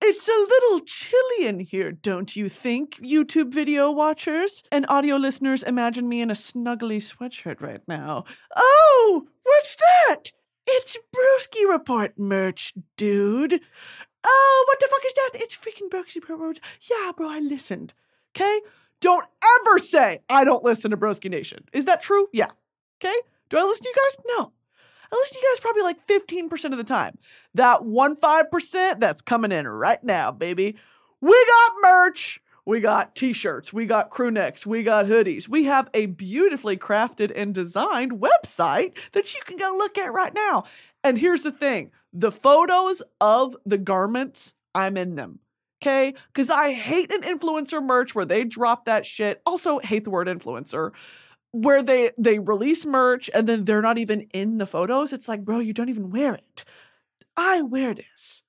It's a little chilly in here, don't you think, YouTube video watchers? And audio listeners, imagine me in a snuggly sweatshirt right now. Oh, what's that? It's Broski Report merch, dude. Oh, what the fuck is that? It's freaking Broski Report. Yeah, bro, I listened. Okay? Don't ever say I don't listen to Broski Nation. Is that true? Yeah. Okay? Do I listen to you guys? No. I listen to you guys probably like 15% of the time. That one five percent that's coming in right now, baby. We got merch. We got t-shirts, we got crew necks, we got hoodies. We have a beautifully crafted and designed website that you can go look at right now. And here's the thing, the photos of the garments, I'm in them. Okay? Cuz I hate an influencer merch where they drop that shit. Also hate the word influencer where they they release merch and then they're not even in the photos. It's like, bro, you don't even wear it. I wear this.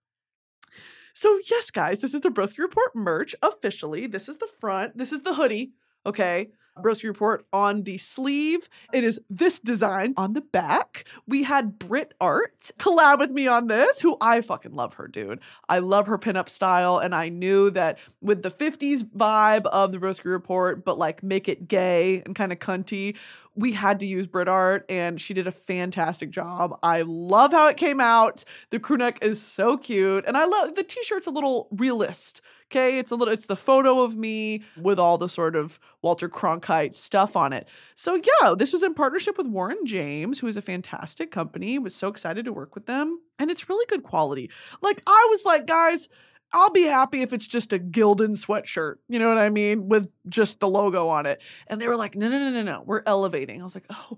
So yes, guys, this is the Broski Report merch officially. This is the front. This is the hoodie. Okay. Broski Report on the sleeve. It is this design on the back. We had Brit Art collab with me on this, who I fucking love her, dude. I love her pinup style, and I knew that with the 50s vibe of the Broski Report, but like make it gay and kind of cunty, we had to use Brit Art, and she did a fantastic job. I love how it came out. The crew neck is so cute, and I love the t-shirt's a little realist. Okay, it's a little it's the photo of me with all the sort of Walter Cronkite stuff on it. So yeah, this was in partnership with Warren James, who is a fantastic company. Was so excited to work with them, and it's really good quality. Like I was like, guys, I'll be happy if it's just a Gildan sweatshirt. You know what I mean? With just the logo on it. And they were like, no, no, no, no, no. We're elevating. I was like, oh,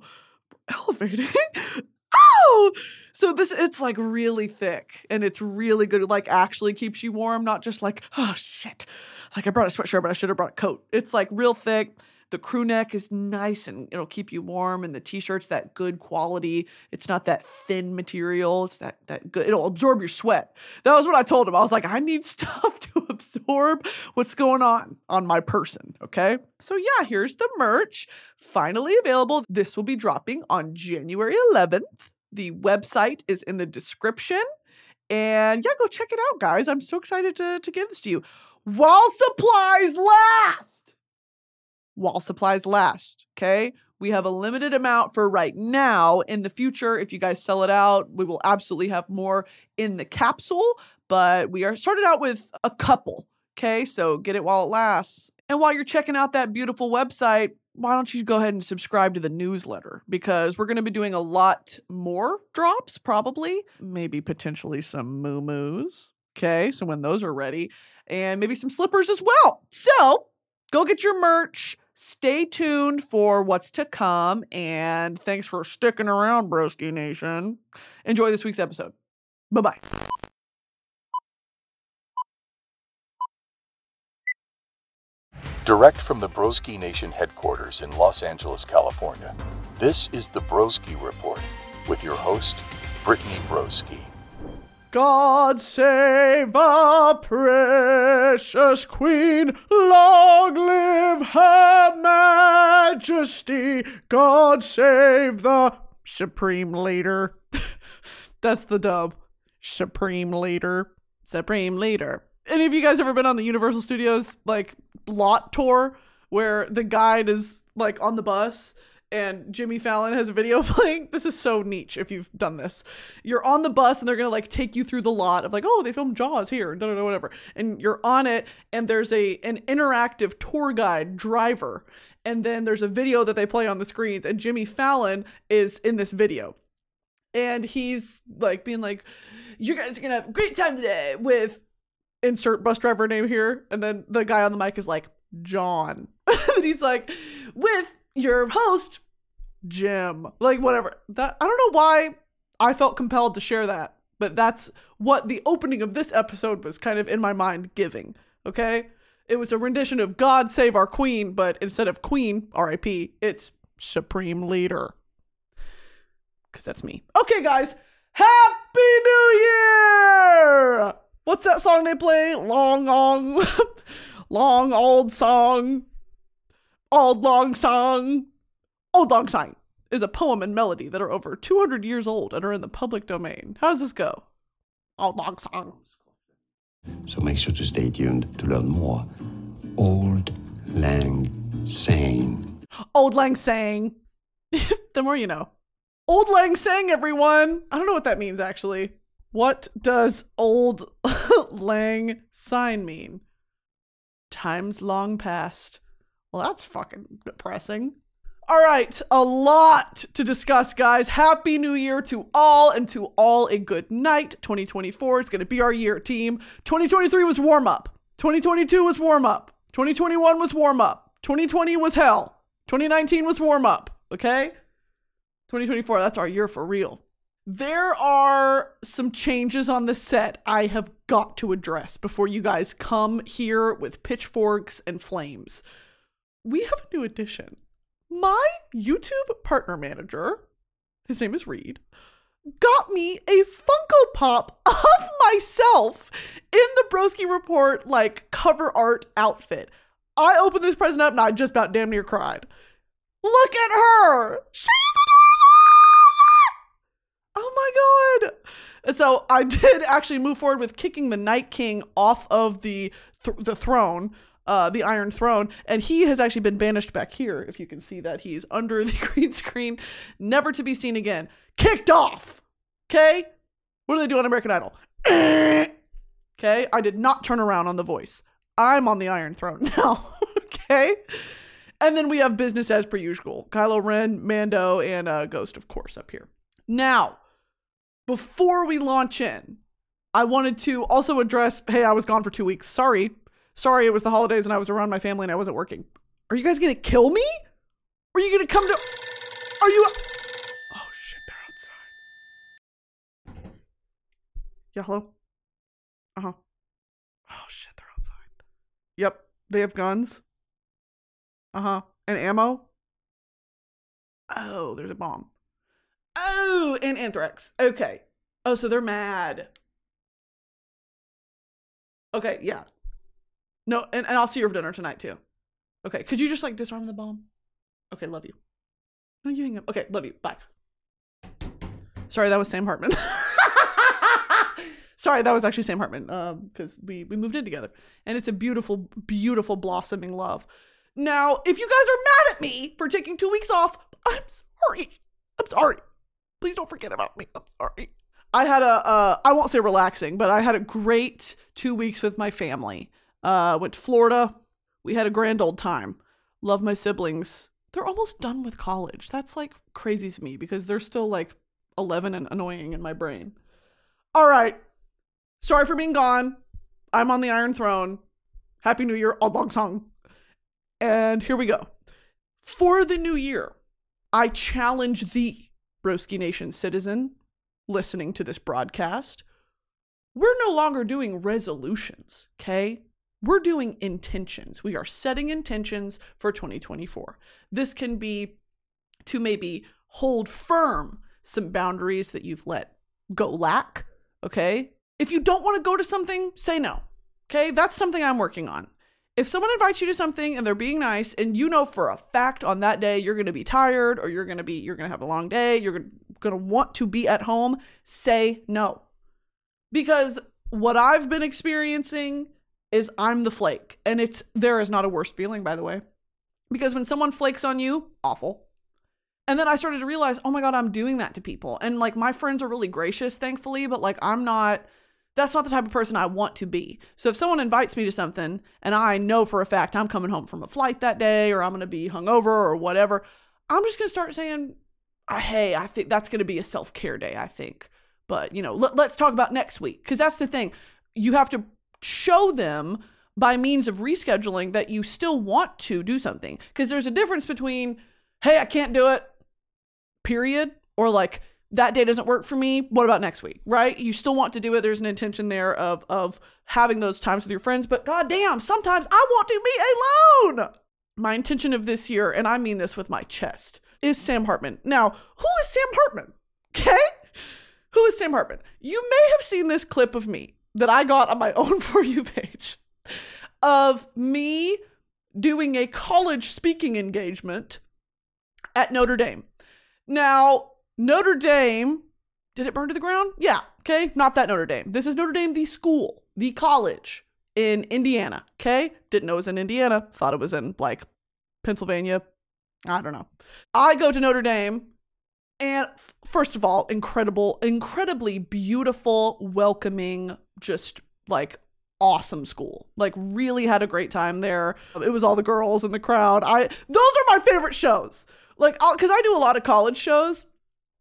elevating? oh! So this it's like really thick and it's really good. It like actually keeps you warm, not just like, oh shit. Like I brought a sweatshirt, but I should have brought a coat. It's like real thick. The crew neck is nice and it'll keep you warm, and the t-shirt's that good quality. It's not that thin material. It's that that good. It'll absorb your sweat. That was what I told him. I was like, I need stuff to absorb what's going on on my person. Okay. So yeah, here's the merch finally available. This will be dropping on January 11th. The website is in the description. And yeah, go check it out, guys. I'm so excited to, to give this to you. While supplies last while supplies last. Okay. We have a limited amount for right now. In the future, if you guys sell it out, we will absolutely have more in the capsule. But we are started out with a couple. Okay. So get it while it lasts. And while you're checking out that beautiful website, why don't you go ahead and subscribe to the newsletter? Because we're going to be doing a lot more drops, probably, maybe potentially some moo moos. Okay. So when those are ready, and maybe some slippers as well. So go get your merch Stay tuned for what's to come, and thanks for sticking around, Broski Nation. Enjoy this week's episode. Bye bye. Direct from the Broski Nation headquarters in Los Angeles, California, this is the Broski Report with your host, Brittany Broski. God save our precious Queen, long live her majesty. God save the Supreme Leader. That's the dub. Supreme Leader. Supreme Leader. Any of you guys ever been on the Universal Studios like lot tour where the guide is like on the bus and Jimmy Fallon has a video playing. This is so niche if you've done this. You're on the bus and they're gonna like take you through the lot of like, oh, they filmed Jaws here and da da da whatever. And you're on it and there's a an interactive tour guide driver. And then there's a video that they play on the screens, and Jimmy Fallon is in this video. And he's like being like, You guys are gonna have a great time today with insert bus driver name here. And then the guy on the mic is like, John. and he's like, with your host, Jim. Like whatever. That I don't know why I felt compelled to share that, but that's what the opening of this episode was kind of in my mind giving. Okay? It was a rendition of God Save Our Queen, but instead of Queen, RIP, it's Supreme Leader. Cause that's me. Okay, guys. Happy New Year! What's that song they play? Long, long, long old song. Old Long Song. Old Long Song is a poem and melody that are over 200 years old and are in the public domain. How does this go? Old Long Song. So make sure to stay tuned to learn more. Auld Lang Syne. Old Lang Sang. the more you know. Old Lang Sang, everyone. I don't know what that means actually. What does Old Lang Syne mean? Times long past. Well, that's fucking depressing. All right, a lot to discuss, guys. Happy New Year to all, and to all a good night. 2024 is going to be our year, team. 2023 was warm up. 2022 was warm up. 2021 was warm up. 2020 was hell. 2019 was warm up. Okay? 2024, that's our year for real. There are some changes on the set I have got to address before you guys come here with pitchforks and flames. We have a new addition my YouTube partner manager, his name is Reed, got me a Funko Pop of myself in the Broski Report like cover art outfit. I opened this present up and I just about damn near cried. Look at her. She's adorable. Oh my god. So I did actually move forward with kicking the Night King off of the th- the throne uh, the Iron Throne, and he has actually been banished back here. If you can see that, he's under the green screen, never to be seen again. Kicked off. Okay, what do they do on American Idol? okay, I did not turn around on the voice. I'm on the Iron Throne now. okay, and then we have business as per usual. Kylo Ren, Mando, and uh, Ghost, of course, up here. Now, before we launch in, I wanted to also address. Hey, I was gone for two weeks. Sorry, Sorry, it was the holidays and I was around my family and I wasn't working. Are you guys gonna kill me? Are you gonna come to. Are you. Oh shit, they're outside. Yeah, hello? Uh huh. Oh shit, they're outside. Yep, they have guns. Uh huh. And ammo? Oh, there's a bomb. Oh, and anthrax. Okay. Oh, so they're mad. Okay, yeah. No, and, and I'll see you for dinner tonight too. Okay, could you just like disarm the bomb? Okay, love you. No, you hang up. Okay, love you. Bye. Sorry, that was Sam Hartman. Sorry, that was actually Sam Hartman. Um, because we we moved in together, and it's a beautiful, beautiful blossoming love. Now, if you guys are mad at me for taking two weeks off, I'm sorry. I'm sorry. Please don't forget about me. I'm sorry. I had a uh, I won't say relaxing, but I had a great two weeks with my family. Uh, went to Florida. We had a grand old time. Love my siblings. They're almost done with college. That's like crazy to me because they're still like 11 and annoying in my brain. All right. Sorry for being gone. I'm on the Iron Throne. Happy New Year, all long song. And here we go. For the new year, I challenge thee, Broski Nation citizen, listening to this broadcast. We're no longer doing resolutions, okay? We're doing intentions. We are setting intentions for 2024. This can be to maybe hold firm some boundaries that you've let go lack. Okay. If you don't want to go to something, say no. Okay. That's something I'm working on. If someone invites you to something and they're being nice and you know for a fact on that day you're going to be tired or you're going to be you're going to have a long day, you're going to want to be at home, say no. Because what I've been experiencing is I'm the flake. And it's there is not a worse feeling, by the way. Because when someone flakes on you, awful. And then I started to realize, oh my God, I'm doing that to people. And like my friends are really gracious, thankfully, but like I'm not, that's not the type of person I want to be. So if someone invites me to something and I know for a fact I'm coming home from a flight that day or I'm going to be hungover or whatever, I'm just going to start saying, hey, I think that's going to be a self care day, I think. But, you know, let, let's talk about next week. Because that's the thing. You have to show them by means of rescheduling that you still want to do something. Because there's a difference between, hey, I can't do it, period, or like, that day doesn't work for me. What about next week? Right? You still want to do it. There's an intention there of of having those times with your friends, but goddamn, sometimes I want to be alone. My intention of this year, and I mean this with my chest, is Sam Hartman. Now, who is Sam Hartman? Okay? Who is Sam Hartman? You may have seen this clip of me that I got on my own For You page of me doing a college speaking engagement at Notre Dame. Now, Notre Dame, did it burn to the ground? Yeah, okay, not that Notre Dame. This is Notre Dame, the school, the college in Indiana. Okay. Didn't know it was in Indiana. Thought it was in like Pennsylvania. I don't know. I go to Notre Dame. And first of all, incredible, incredibly beautiful, welcoming, just like awesome school. Like really had a great time there. It was all the girls in the crowd. I those are my favorite shows. Like cuz I do a lot of college shows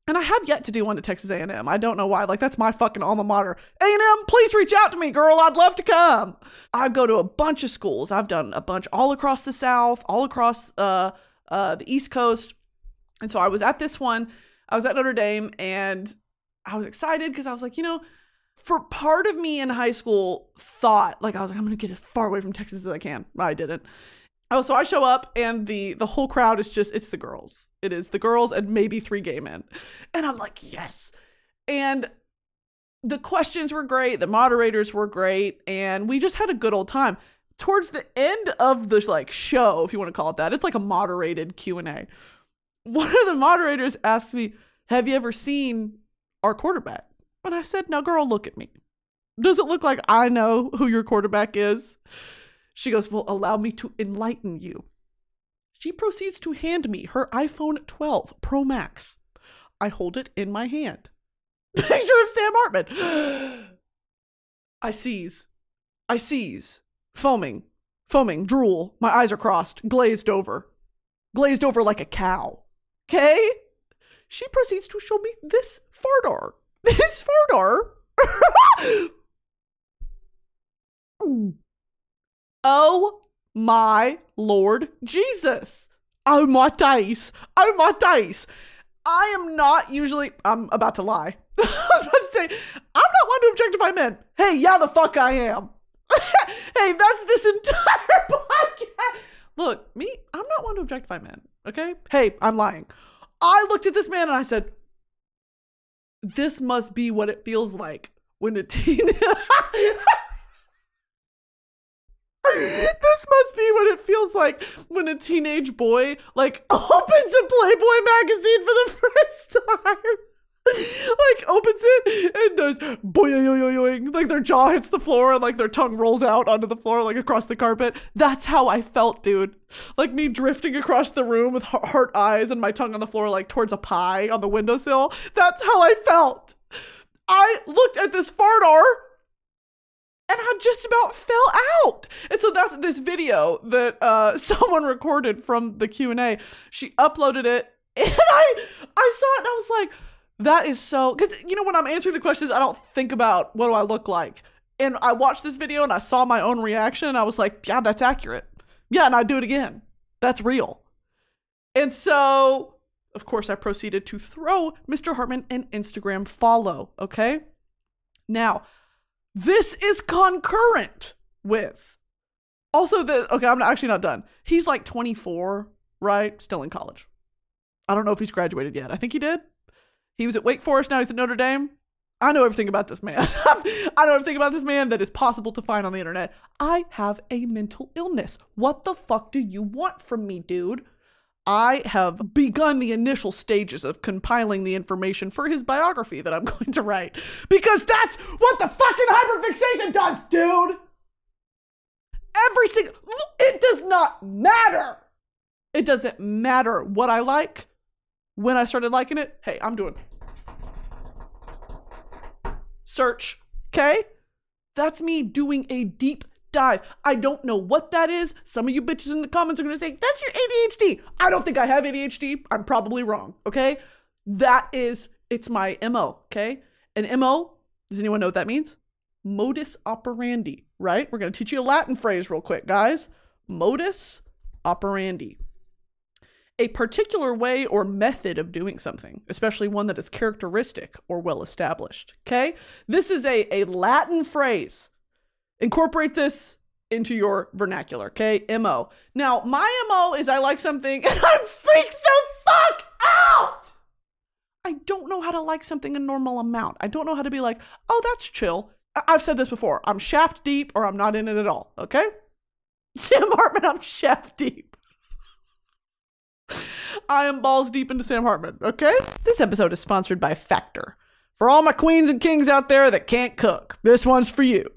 and I have yet to do one at Texas A&M. I don't know why. Like that's my fucking alma mater. A&M, please reach out to me, girl. I'd love to come. I go to a bunch of schools. I've done a bunch all across the South, all across uh, uh, the East Coast. And so I was at this one. I was at Notre Dame and I was excited because I was like, you know, for part of me in high school thought like I was like I'm to get as far away from Texas as I can. I didn't. Oh, so I show up and the the whole crowd is just it's the girls. It is the girls and maybe three gay men. And I'm like, "Yes." And the questions were great, the moderators were great, and we just had a good old time. Towards the end of the like show, if you want to call it that, it's like a moderated Q&A. One of the moderators asked me, "Have you ever seen our quarterback?" And I said, Now, girl, look at me. Does it look like I know who your quarterback is? She goes, Well, allow me to enlighten you. She proceeds to hand me her iPhone 12 Pro Max. I hold it in my hand. Picture of Sam Hartman. I seize. I seize. Foaming. Foaming. Drool. My eyes are crossed. Glazed over. Glazed over like a cow. Okay? She proceeds to show me this fardar. This fardar. oh my Lord Jesus. Oh my days. Oh my days. I am not usually, I'm about to lie. I was about to say, I'm not one to objectify men. Hey, yeah, the fuck I am. hey, that's this entire podcast. Look, me, I'm not one to objectify men, okay? Hey, I'm lying. I looked at this man and I said, this must be what it feels like when a teen. this must be what it feels like when a teenage boy like opens a Playboy magazine for the first time. like opens it and does boing like their jaw hits the floor and like their tongue rolls out onto the floor like across the carpet. That's how I felt, dude. Like me drifting across the room with heart eyes and my tongue on the floor like towards a pie on the windowsill. That's how I felt. I looked at this fardar and I just about fell out. And so that's this video that uh, someone recorded from the Q and A. She uploaded it, and I I saw it and I was like, that is so because you know when I'm answering the questions, I don't think about what do I look like. And I watched this video and I saw my own reaction and I was like, yeah, that's accurate. Yeah, and I'd do it again. That's real. And so, of course, I proceeded to throw Mr. Hartman an Instagram follow. Okay. Now, this is concurrent with also the okay, I'm actually not done. He's like 24, right? Still in college. I don't know if he's graduated yet. I think he did. He was at Wake Forest, now he's at Notre Dame. I know everything about this man. I know everything about this man that is possible to find on the internet. I have a mental illness. What the fuck do you want from me, dude? I have begun the initial stages of compiling the information for his biography that I'm going to write. Because that's what the fucking hyperfixation does, dude! Every single. It does not matter! It doesn't matter what I like when I started liking it, hey, I'm doing search, okay? That's me doing a deep dive. I don't know what that is. Some of you bitches in the comments are gonna say, that's your ADHD. I don't think I have ADHD. I'm probably wrong, okay? That is, it's my MO, okay? An MO, does anyone know what that means? Modus operandi, right? We're gonna teach you a Latin phrase real quick, guys. Modus operandi a particular way or method of doing something, especially one that is characteristic or well established. Okay? This is a, a Latin phrase. Incorporate this into your vernacular, okay? MO. Now, my MO is I like something and I'm freaked the fuck out! I don't know how to like something a normal amount. I don't know how to be like, oh, that's chill. I- I've said this before. I'm shaft deep or I'm not in it at all, okay? Sam Hartman, I'm shaft deep. I am balls deep into Sam Hartman, okay? This episode is sponsored by Factor. For all my queens and kings out there that can't cook, this one's for you.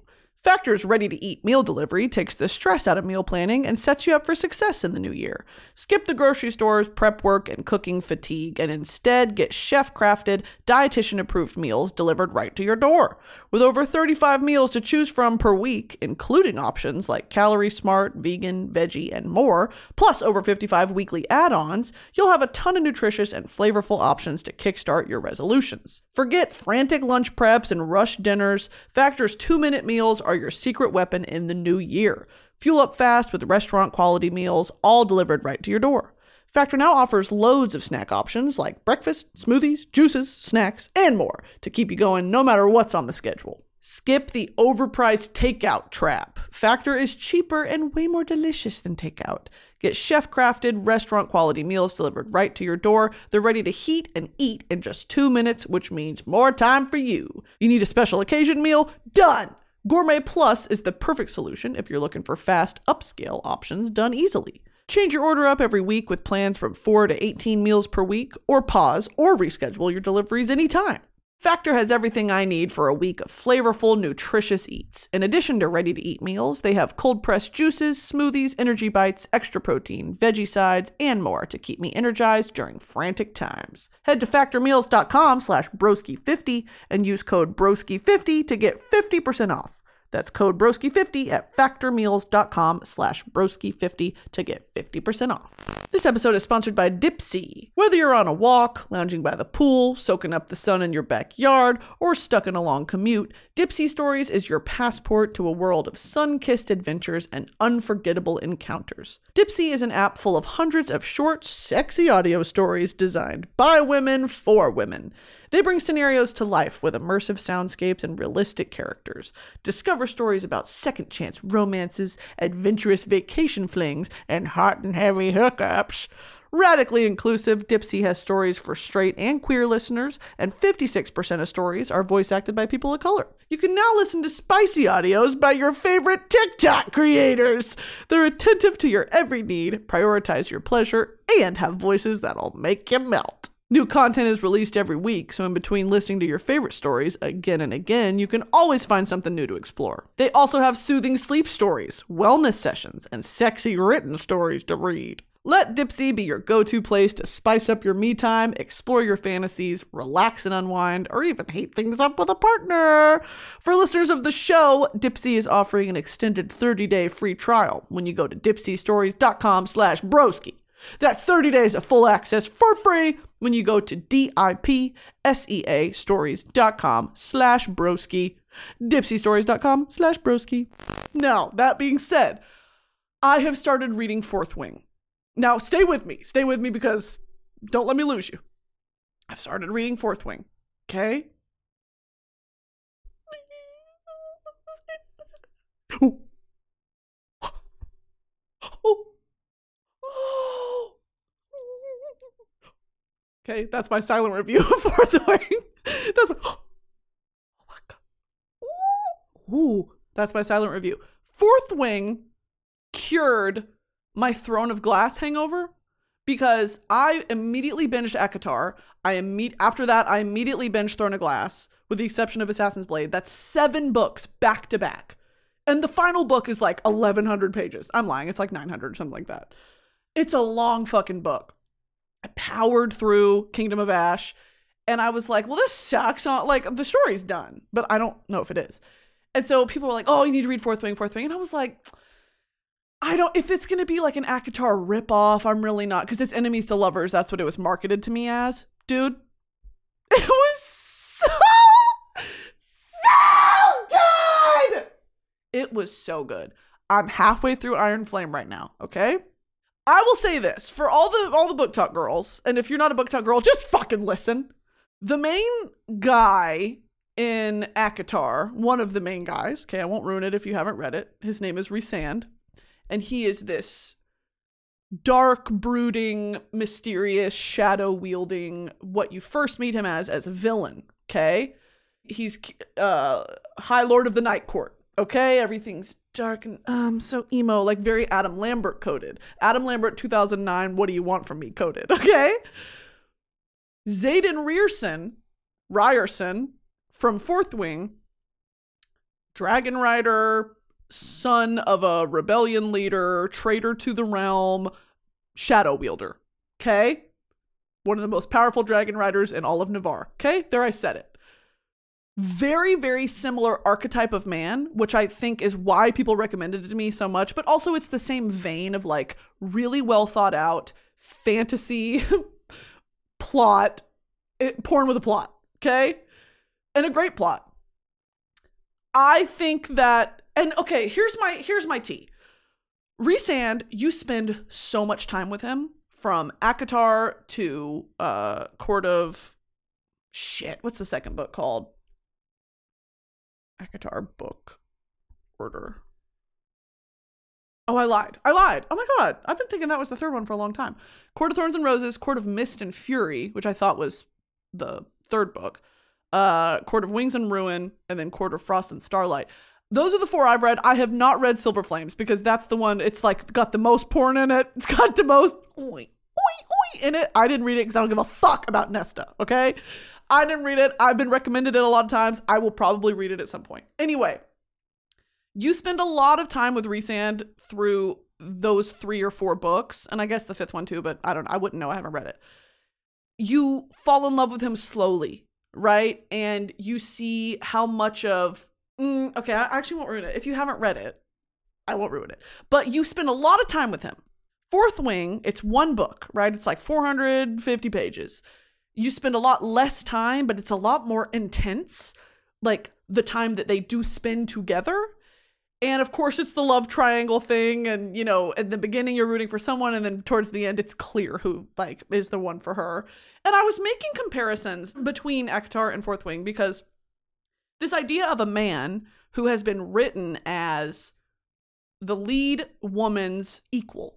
Factor's ready to eat meal delivery takes the stress out of meal planning and sets you up for success in the new year. Skip the grocery stores, prep work, and cooking fatigue, and instead get chef crafted, dietitian approved meals delivered right to your door. With over 35 meals to choose from per week, including options like Calorie Smart, vegan, veggie, and more, plus over 55 weekly add ons, you'll have a ton of nutritious and flavorful options to kickstart your resolutions. Forget frantic lunch preps and rush dinners. Factor's two minute meals are your secret weapon in the new year. Fuel up fast with restaurant quality meals, all delivered right to your door. Factor now offers loads of snack options like breakfast, smoothies, juices, snacks, and more to keep you going no matter what's on the schedule. Skip the overpriced takeout trap. Factor is cheaper and way more delicious than takeout. Get chef crafted, restaurant quality meals delivered right to your door. They're ready to heat and eat in just two minutes, which means more time for you. You need a special occasion meal? Done! Gourmet Plus is the perfect solution if you're looking for fast, upscale options done easily. Change your order up every week with plans from 4 to 18 meals per week, or pause or reschedule your deliveries anytime. Factor has everything I need for a week of flavorful, nutritious eats. In addition to ready to eat meals, they have cold pressed juices, smoothies, energy bites, extra protein, veggie sides, and more to keep me energized during frantic times. Head to factormeals.com slash broski50 and use code broski50 to get 50% off. That's code broski50 at factormeals.com slash broski50 to get 50% off. This episode is sponsored by Dipsea. Whether you're on a walk, lounging by the pool, soaking up the sun in your backyard, or stuck in a long commute, Dipsea Stories is your passport to a world of sun-kissed adventures and unforgettable encounters. Dipsea is an app full of hundreds of short, sexy audio stories designed by women for women. They bring scenarios to life with immersive soundscapes and realistic characters. Discover stories about second chance romances, adventurous vacation flings, and hot and heavy hookups. Radically inclusive, Dipsea has stories for straight and queer listeners, and 56% of stories are voice acted by people of color. You can now listen to spicy audios by your favorite TikTok creators. They're attentive to your every need, prioritize your pleasure, and have voices that'll make you melt. New content is released every week, so in between listening to your favorite stories again and again, you can always find something new to explore. They also have soothing sleep stories, wellness sessions, and sexy written stories to read. Let Dipsea be your go to place to spice up your me time, explore your fantasies, relax and unwind, or even heat things up with a partner. For listeners of the show, Dipsea is offering an extended 30 day free trial when you go to dipseastories.com slash broski. That's 30 days of full access for free when you go to D-I-P-S-E-A stories.com slash broski. Dipseastories.com slash broski. Now, that being said, I have started reading Fourth Wing. Now, stay with me. Stay with me because don't let me lose you. I've started reading Fourth Wing. Okay? Oh. Oh. Okay, that's my silent review of Fourth Wing. That's my, oh my god. Ooh, that's my silent review. Fourth Wing cured my Throne of Glass hangover because I immediately binged ACOTAR. I imme- after that I immediately binged Throne of Glass, with the exception of Assassin's Blade. That's seven books back to back, and the final book is like eleven hundred pages. I'm lying. It's like nine hundred, something like that. It's a long fucking book. I powered through Kingdom of Ash and I was like, well, this sucks. Not like, the story's done, but I don't know if it is. And so people were like, oh, you need to read Fourth Wing, Fourth Wing. And I was like, I don't, if it's going to be like an ACOTAR ripoff, I'm really not, because it's enemies to lovers. That's what it was marketed to me as. Dude, it was so, so good. It was so good. I'm halfway through Iron Flame right now, okay? I will say this for all the all the BookTok girls, and if you're not a BookTok girl, just fucking listen. The main guy in ACOTAR, one of the main guys, okay, I won't ruin it if you haven't read it. His name is Rhysand, and he is this dark, brooding, mysterious, shadow wielding, what you first meet him as as a villain, okay? He's uh High Lord of the Night Court, okay? Everything's dark and um so emo, like very Adam Lambert coded. Adam Lambert 2009, what do you want from me coded, okay? Xaden Riorson, Riorson from Fourth Wing dragon rider, son of a rebellion leader, traitor to the realm, shadow wielder. Okay? One of the most powerful dragon riders in all of Navarre. Okay? There I said it. Very, very similar archetype of man, which I think is why people recommended it to me so much, but also it's the same vein of like really well thought out fantasy plot, it, porn with a plot. Okay? And a great plot. I think that and okay, here's my here's my tea. Rhysand, you spend so much time with him from ACOTAR to uh Court of shit. What's the second book called? ACOTAR book order. Oh, I lied. I lied. Oh my god. I've been thinking that was the third one for a long time. Court of Thorns and Roses, Court of Mist and Fury, which I thought was the third book. Uh Court of Wings and Ruin, and then Court of Frost and Starlight. Those are the four I've read. I have not read Silver Flames because that's the one. It's like got the most porn in it. It's got the most oi, oi, oi in it. I didn't read it because I don't give a fuck about Nesta. Okay, I didn't read it. I've been recommended it a lot of times. I will probably read it at some point. Anyway, you spend a lot of time with Rhysand through those three or four books, and I guess the fifth one too. But I don't. I wouldn't know. I haven't read it. You fall in love with him slowly, right? And you see how much of Mm, okay, I actually won't ruin it. If you haven't read it, I won't ruin it. But you spend a lot of time with him. Fourth Wing, it's one book, right? It's like 450 pages. You spend a lot less time, but it's a lot more intense, like the time that they do spend together. And of course, it's the love triangle thing. And, you know, at the beginning, you're rooting for someone, and then towards the end, it's clear who, like, is the one for her. And I was making comparisons between ACOTAR and Fourth Wing because this idea of a man who has been written as the lead woman's equal.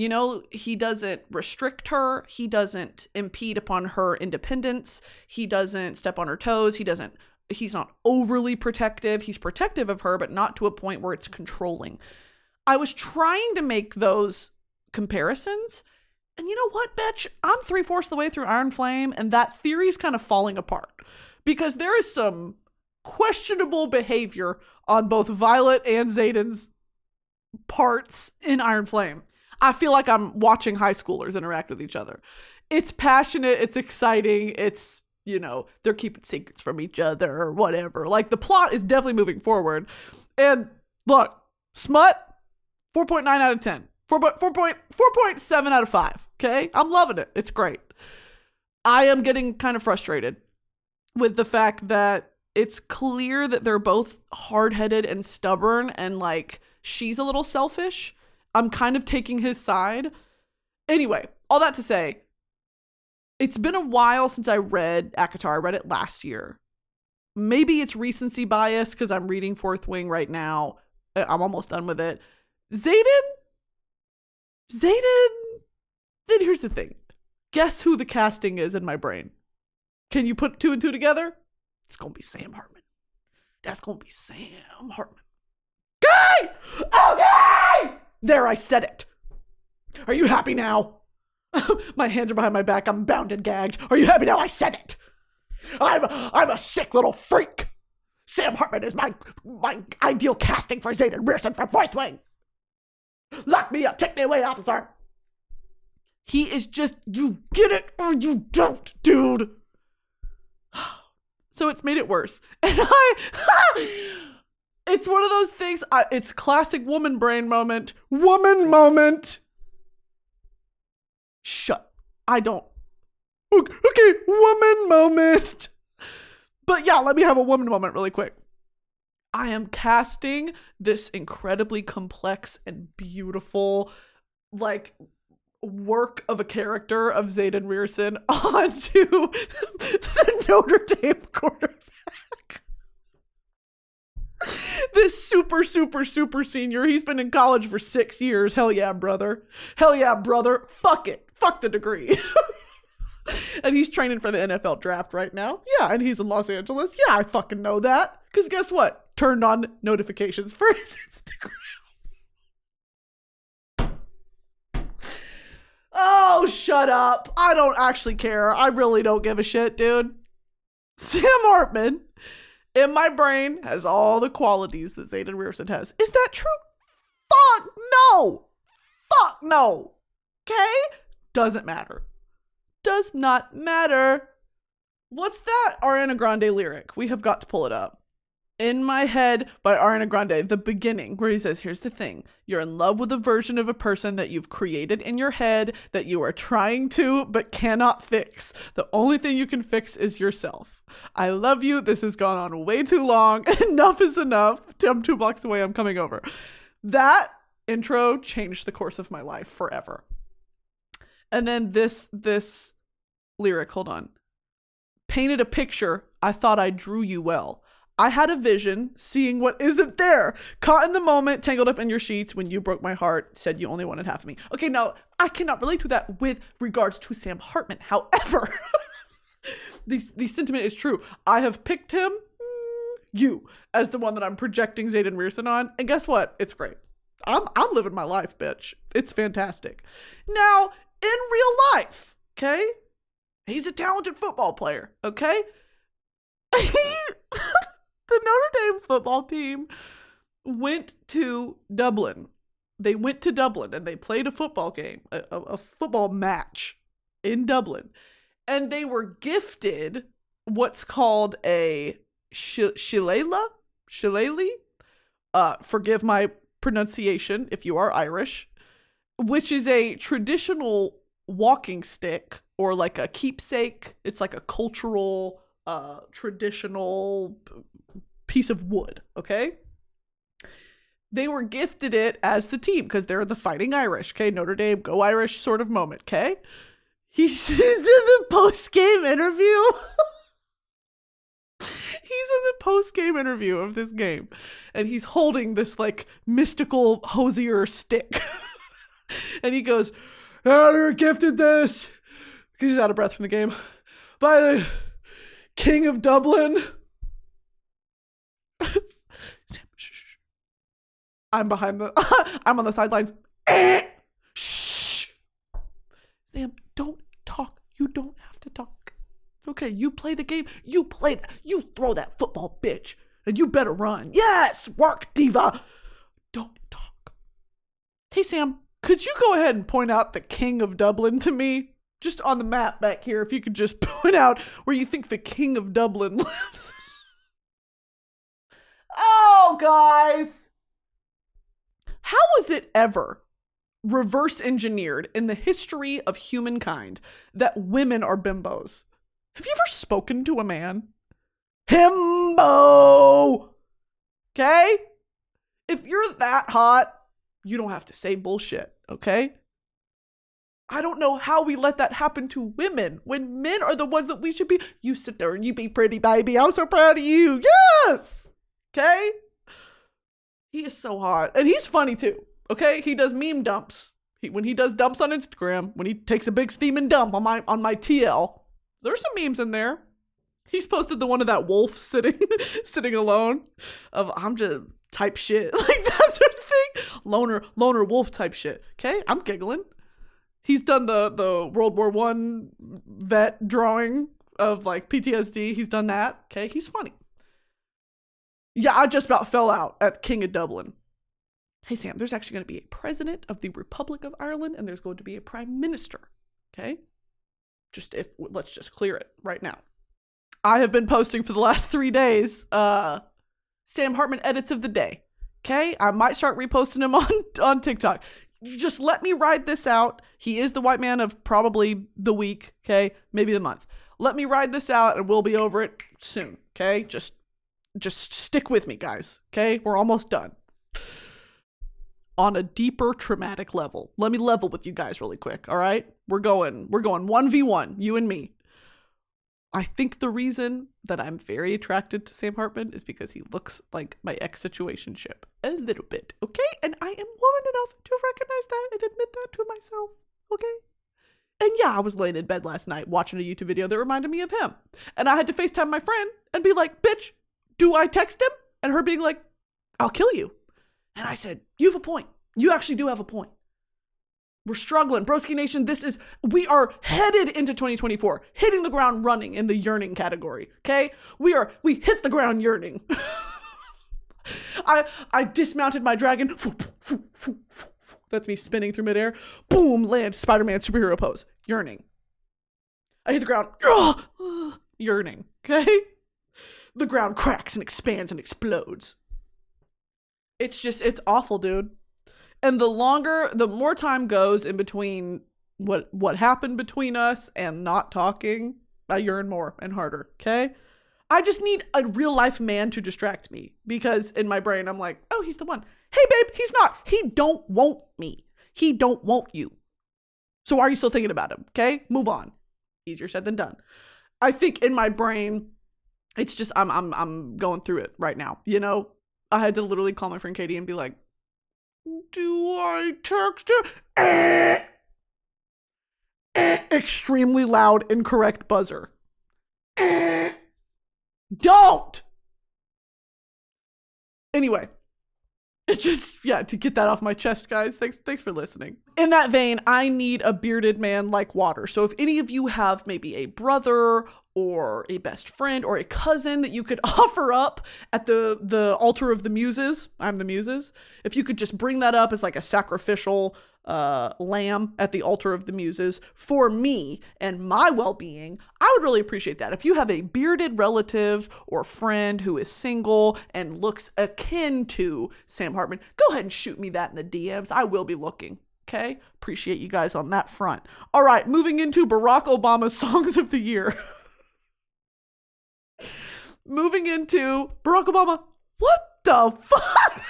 You know, he doesn't restrict her, he doesn't impede upon her independence, he doesn't step on her toes, he doesn't he's not overly protective. He's protective of her, but not to a point where it's controlling. I was trying to make those comparisons. And you know what, bitch? I'm three fourths the way through Iron Flame, and that theory is kind of falling apart because there is some questionable behavior on both Violet and Xaden's parts in Iron Flame. I feel like I'm watching high schoolers interact with each other. It's passionate, it's exciting, it's, you know, they're keeping secrets from each other or whatever. Like the plot is definitely moving forward. And look, smut, 4.9 out of 10. 4, 4.7 out of 5. Okay? I'm loving it. It's great. I am getting kind of frustrated with the fact that it's clear that they're both hard-headed and stubborn and like she's a little selfish. I'm kind of taking his side. Anyway, all that to say, it's been a while since I read ACOTAR. I read it last year. Maybe it's recency bias because I'm reading Fourth Wing right now. I'm almost done with it. Xaden? Xaden? Then here's the thing. Guess who the casting is in my brain? Can you put two and two together? It's gonna be Sam Hartman. That's gonna be Sam Hartman. Okay! Okay! There, I said it. Are you happy now? my hands are behind my back. I'm bound and gagged. Are you happy now? I said it. I'm I'm a sick little freak. Sam Hartman is my my ideal casting for Xaden Rhysand from Fourth Wing. Lock me up. Take me away, officer. He is just you get it or you don't, dude. So it's made it worse. And I, it's one of those things, I, it's classic woman brain moment. Woman moment. Shut. I don't. Okay, woman moment. But yeah, let me have a woman moment really quick. I am casting this incredibly complex and beautiful, like work of a character of Xaden Rhysand onto the Notre Dame quarterback. this super, super, super senior. He's been in college for six years. Hell yeah, brother. Hell yeah, brother. Fuck it. Fuck the degree. and he's training for the NFL draft right now. Yeah, and he's in Los Angeles. Yeah, I fucking know that. Because guess what? Turned on notifications for his Instagram. Oh, shut up. I don't actually care. I really don't give a shit, dude. Sam Hartman in my brain has all the qualities that Xaden Riorson has. Is that true? Fuck no. Fuck no. Okay? Doesn't matter. Does not matter. What's that Ariana Grande lyric? We have got to pull it up. In My Head by Ariana Grande, the beginning, where he says, Here's the thing you're in love with a version of a person that you've created in your head that you are trying to but cannot fix. The only thing you can fix is yourself. I love you. This has gone on way too long. enough is enough. I'm two blocks away. I'm coming over. That intro changed the course of my life forever. And then this this lyric, hold on. Painted a picture. I thought I drew you well. I had a vision, seeing what isn't there. Caught in the moment, tangled up in your sheets when you broke my heart, said you only wanted half of me. Okay, now I cannot relate to that with regards to Sam Hartman. However, the, the sentiment is true. I have picked him, mm, you, as the one that I'm projecting Xaden Riorson on. And guess what? It's great. I'm, I'm living my life, bitch. It's fantastic. Now, in real life, okay? He's a talented football player, okay? the Notre Dame football team went to Dublin. They went to Dublin and they played a football game, a, a, football match in Dublin. And they were gifted what's called a sh- shillelagh, shillelagh. Uh, forgive my pronunciation if you are Irish, which is a traditional walking stick or like a keepsake. It's like a cultural, uh, traditional piece of wood, okay? They were gifted it as the team because they're the fighting Irish, okay? Notre Dame, go Irish sort of moment, okay? He's in the post game interview. he's in the post game interview of this game and he's holding this like mystical Hozier stick. and he goes, oh, They're gifted this because he's out of breath from the game by the King of Dublin. Sam, shh, shh. I'm behind the. I'm on the sidelines. shh. Sam, don't talk. You don't have to talk. Okay, you play the game. You play. That. You throw that football, bitch, and you better run. Yes, work, diva. Don't talk. Hey, Sam, could you go ahead and point out the King of Dublin to me? Just on the map back here, if you could just point out where you think the King of Dublin lives. Oh, guys. How was it ever reverse engineered in the history of humankind that women are bimbos? Have you ever spoken to a man? Himbo! Okay? If you're that hot, you don't have to say bullshit, okay? I don't know how we let that happen to women when men are the ones that we should be. You sit there and you be pretty, baby. I'm so proud of you. Yes! Okay? He is so hot. And he's funny too. Okay? He does meme dumps. He, when he does dumps on Instagram, when he takes a big steaming dump on my on my TL, there's some memes in there. He's posted the one of that wolf sitting sitting alone of I'm just type shit. Like that sort of thing. Loner loner wolf type shit. Okay? I'm giggling. He's done the the World War One vet drawing of like PTSD. He's done that. Okay? He's funny. Yeah, I just about fell out at King of Dublin. Hey, Sam, there's actually going to be a president of the Republic of Ireland and there's going to be a prime minister. Okay? Just if, let's just clear it right now. I have been posting for the last three days, uh, Sam Hartman edits of the day. Okay? I might start reposting him on, on TikTok. Just let me ride this out. He is the white man of probably the week. Okay? Maybe the month. Let me ride this out and we'll be over it soon. Okay? Just just stick with me, guys. Okay? We're almost done. On a deeper traumatic level. Let me level with you guys really quick, all right? We're going we're going 1v1, you and me. I think the reason that I'm very attracted to Sam Hartman is because he looks like my ex situation ship a little bit, okay? And I am woman enough to recognize that and admit that to myself, okay? And yeah, I was laying in bed last night watching a YouTube video that reminded me of him. And I had to FaceTime my friend and be like, bitch, do I text him? And her being like, I'll kill you. And I said, You have a point. You actually do have a point. We're struggling. Broski Nation, this is, we are headed into 2024, hitting the ground running in the yearning category. Okay? We are, we hit the ground yearning. I, I dismounted my dragon. That's me spinning through midair. Boom, land, Spider Man superhero pose. Yearning. I hit the ground. Yearning. Okay? The ground cracks and expands and explodes. It's just, it's awful, dude. And the longer, the more time goes in between what what happened between us and not talking, I yearn more and harder. Okay. I just need a real life man to distract me because in my brain I'm like, oh, he's the one. Hey, babe, he's not. He don't want me. He don't want you. So why are you still thinking about him? Okay, move on. Easier said than done. I think in my brain, it's just I'm I'm I'm going through it right now. You know, I had to literally call my friend Katie and be like, "Do I text her?" Extremely loud, incorrect buzzer. Don't. Anyway, just yeah to get that off my chest guys. Thanks thanks for listening. In that vein i need a bearded man like water. So if any of you have maybe a brother or a best friend or a cousin that you could offer up at the the altar of the muses i'm the muses if you could just bring that up as like a sacrificial uh, lamb at the altar of the muses for me and my well being, I would really appreciate that. If you have a bearded relative or friend who is single and looks akin to Sam Hartman, go ahead and shoot me that in the DMs. I will be looking. Okay? Appreciate you guys on that front. All right, moving into Barack Obama's songs of the year. moving into Barack Obama. What the fuck?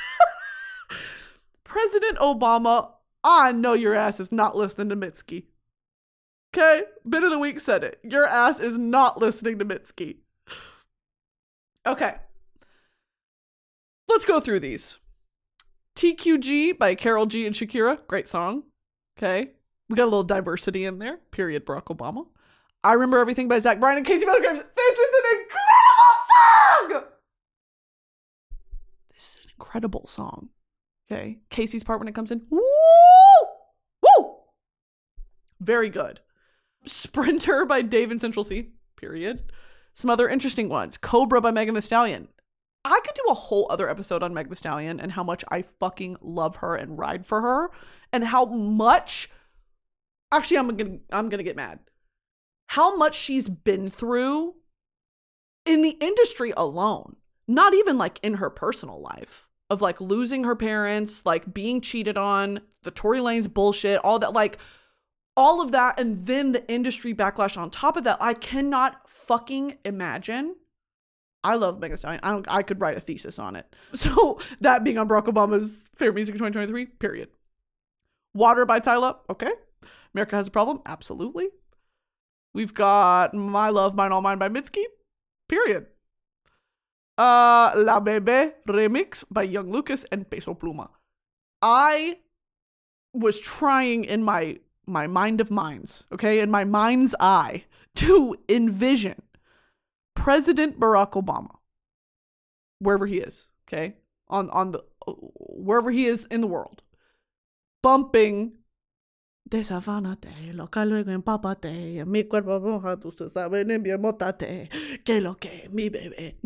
President Obama I know your ass is not listening to Mitski. Okay? Bit of the week said it. Your ass is not listening to Mitski. Okay. Let's go through these. TQG by Karol G and Shakira. Great song. Okay. We got a little diversity in there. Period, Barack Obama. I Remember Everything by Zach Bryan and Kacey Musgraves. This is an incredible song! This is an incredible song. Okay. Kacey's part when it comes in. Woo! Woo! Very good. Sprinter by Dave and Central Cee. Period. Some other interesting ones. Cobra by Megan Thee Stallion. I could do a whole other episode on Meg Thee Stallion and how much I fucking love her and ride for her and how much actually I'm gonna I'm gonna get mad. How much she's been through in the industry alone, not even like in her personal life of like losing her parents, like being cheated on, the Tory Lanez bullshit, all that, like all of that, and then the industry backlash on top of that. I cannot fucking imagine. I love Megan Stallion. I, I could write a thesis on it. So that being on Barack Obama's favorite music of 2023, period. Water by Tyla, okay. America has a problem, absolutely. We've got My Love, Mine All Mine by Mitski, period. Uh, La Bebe remix by Yng Lvcas and Peso Pluma. I was trying in my my mind of minds, okay, in my mind's eye, to envision President Barack Obama, wherever he is, okay, on on the wherever he is in the world, bumping Desafánate, loca luego empápate, mi cuerpo moja, tú sabes, bien mótate, que lo que mi bebé,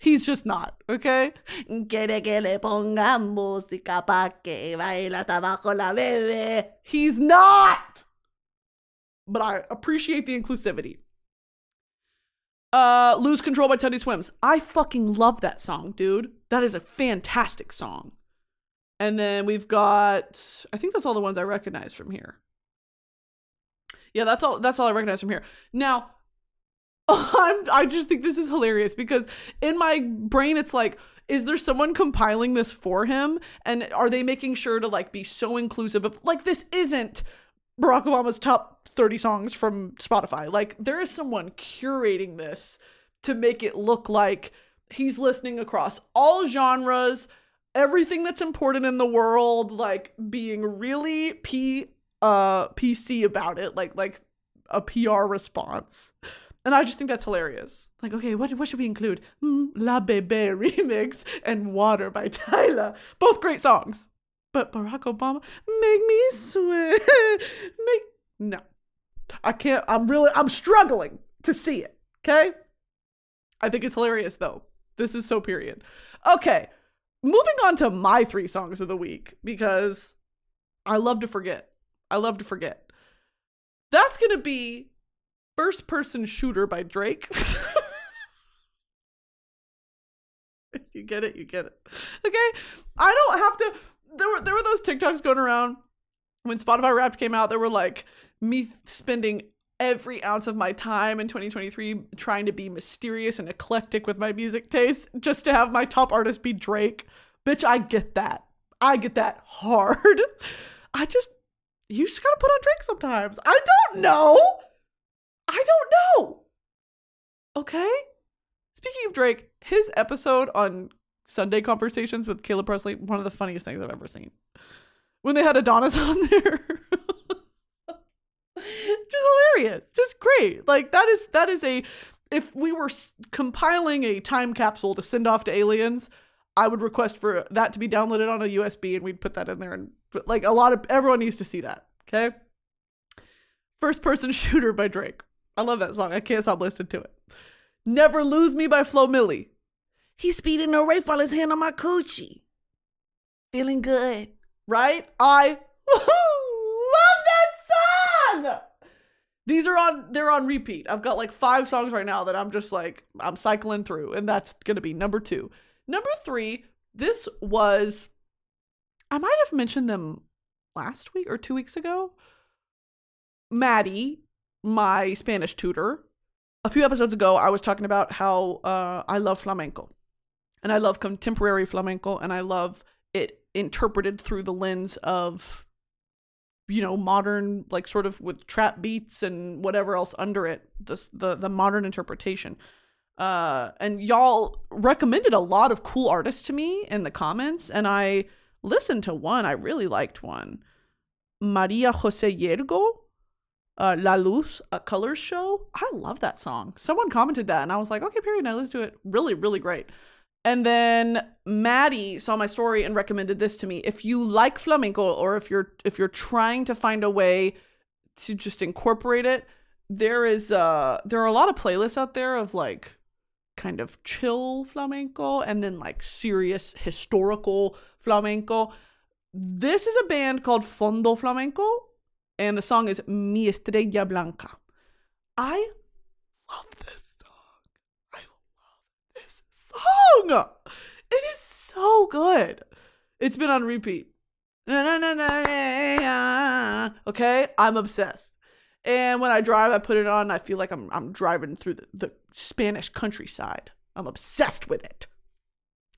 He's just not, okay? Quiere que le ponga música pa' que baila hasta abajo la bebé. He's not! But I appreciate the inclusivity. Uh, Lose Control by Teddy Swims. I fucking love that song, dude. That is a fantastic song. And then we've got I think that's all the ones I recognize from here. Yeah, that's all that's all I recognize from here. Now, I'm I just think this is hilarious because in my brain it's like is there someone compiling this for him and are they making sure to like be so inclusive of like this isn't Barack Obama's top 30 songs from Spotify. Like there is someone curating this to make it look like he's listening across all genres, everything that's important in the world, like being really p uh PC about it, like like a PR response. And I just think that's hilarious. Like, okay, what what should we include? Mm, La Bebe remix and Water by Tyla. Both great songs. But Barack Obama, make me sweat. Make no. I can't I'm really I'm struggling to see it. Okay? I think it's hilarious though. This is so period. Okay. Moving on to my three songs of the week because I love to forget. I love to forget. That's going to be First Person Shooter by Drake. you get it, you get it. Okay? I don't have to there were there were those TikToks going around when Spotify Wrapped came out. There were like me spending every ounce of my time in 2023 trying to be mysterious and eclectic with my music taste just to have my top artist be Drake. Bitch, I get that. I get that hard. I just you just gotta put on Drake sometimes. I don't know. I don't know. Okay? Speaking of Drake, his episode on Sunday Conversations with Caleb Pressley, one of the funniest things I've ever seen. When they had Adonis on there. Just hilarious. Just great. Like that is that is a if we were compiling a time capsule to send off to aliens, I would request for that to be downloaded on a USB and we'd put that in there and like a lot of everyone needs to see that. Okay? First person shooter by Drake. I love that song. I can't stop listening to it. Never Lose Me by Flo Milli. He's speeding a race while his hand on my coochie. Feeling good. Right? I love that song. These are on they're on repeat. I've got like five songs right now that I'm just like I'm cycling through, and that's gonna be number two. Number three, this was I might have mentioned them last week or two weeks ago. Maddie, my Spanish tutor, a few episodes ago, I was talking about how uh, I love flamenco and I love contemporary flamenco and I love it interpreted through the lens of you know modern like sort of with trap beats and whatever else under it the the, the modern interpretation uh and y'all recommended a lot of cool artists to me in the comments and I listened to one I really liked one Maria Jose Llergo uh, La Luz, a colors show. I love that song. Someone commented that, and I was like, okay, period. Now let's do it. Really, really great. And then Maddie saw my story and recommended this to me. If you like flamenco or if you're if you're trying to find a way to just incorporate it, there is uh there are a lot of playlists out there of like kind of chill flamenco and then like serious historical flamenco. This is a band called Fondo Flamenco and the song is Mi Estrella Blanca. I love this song. It is so good. It's been on repeat. Okay, I'm obsessed. And when I drive, I put it on. I feel like I'm I'm driving through the, the Spanish countryside. I'm obsessed with it.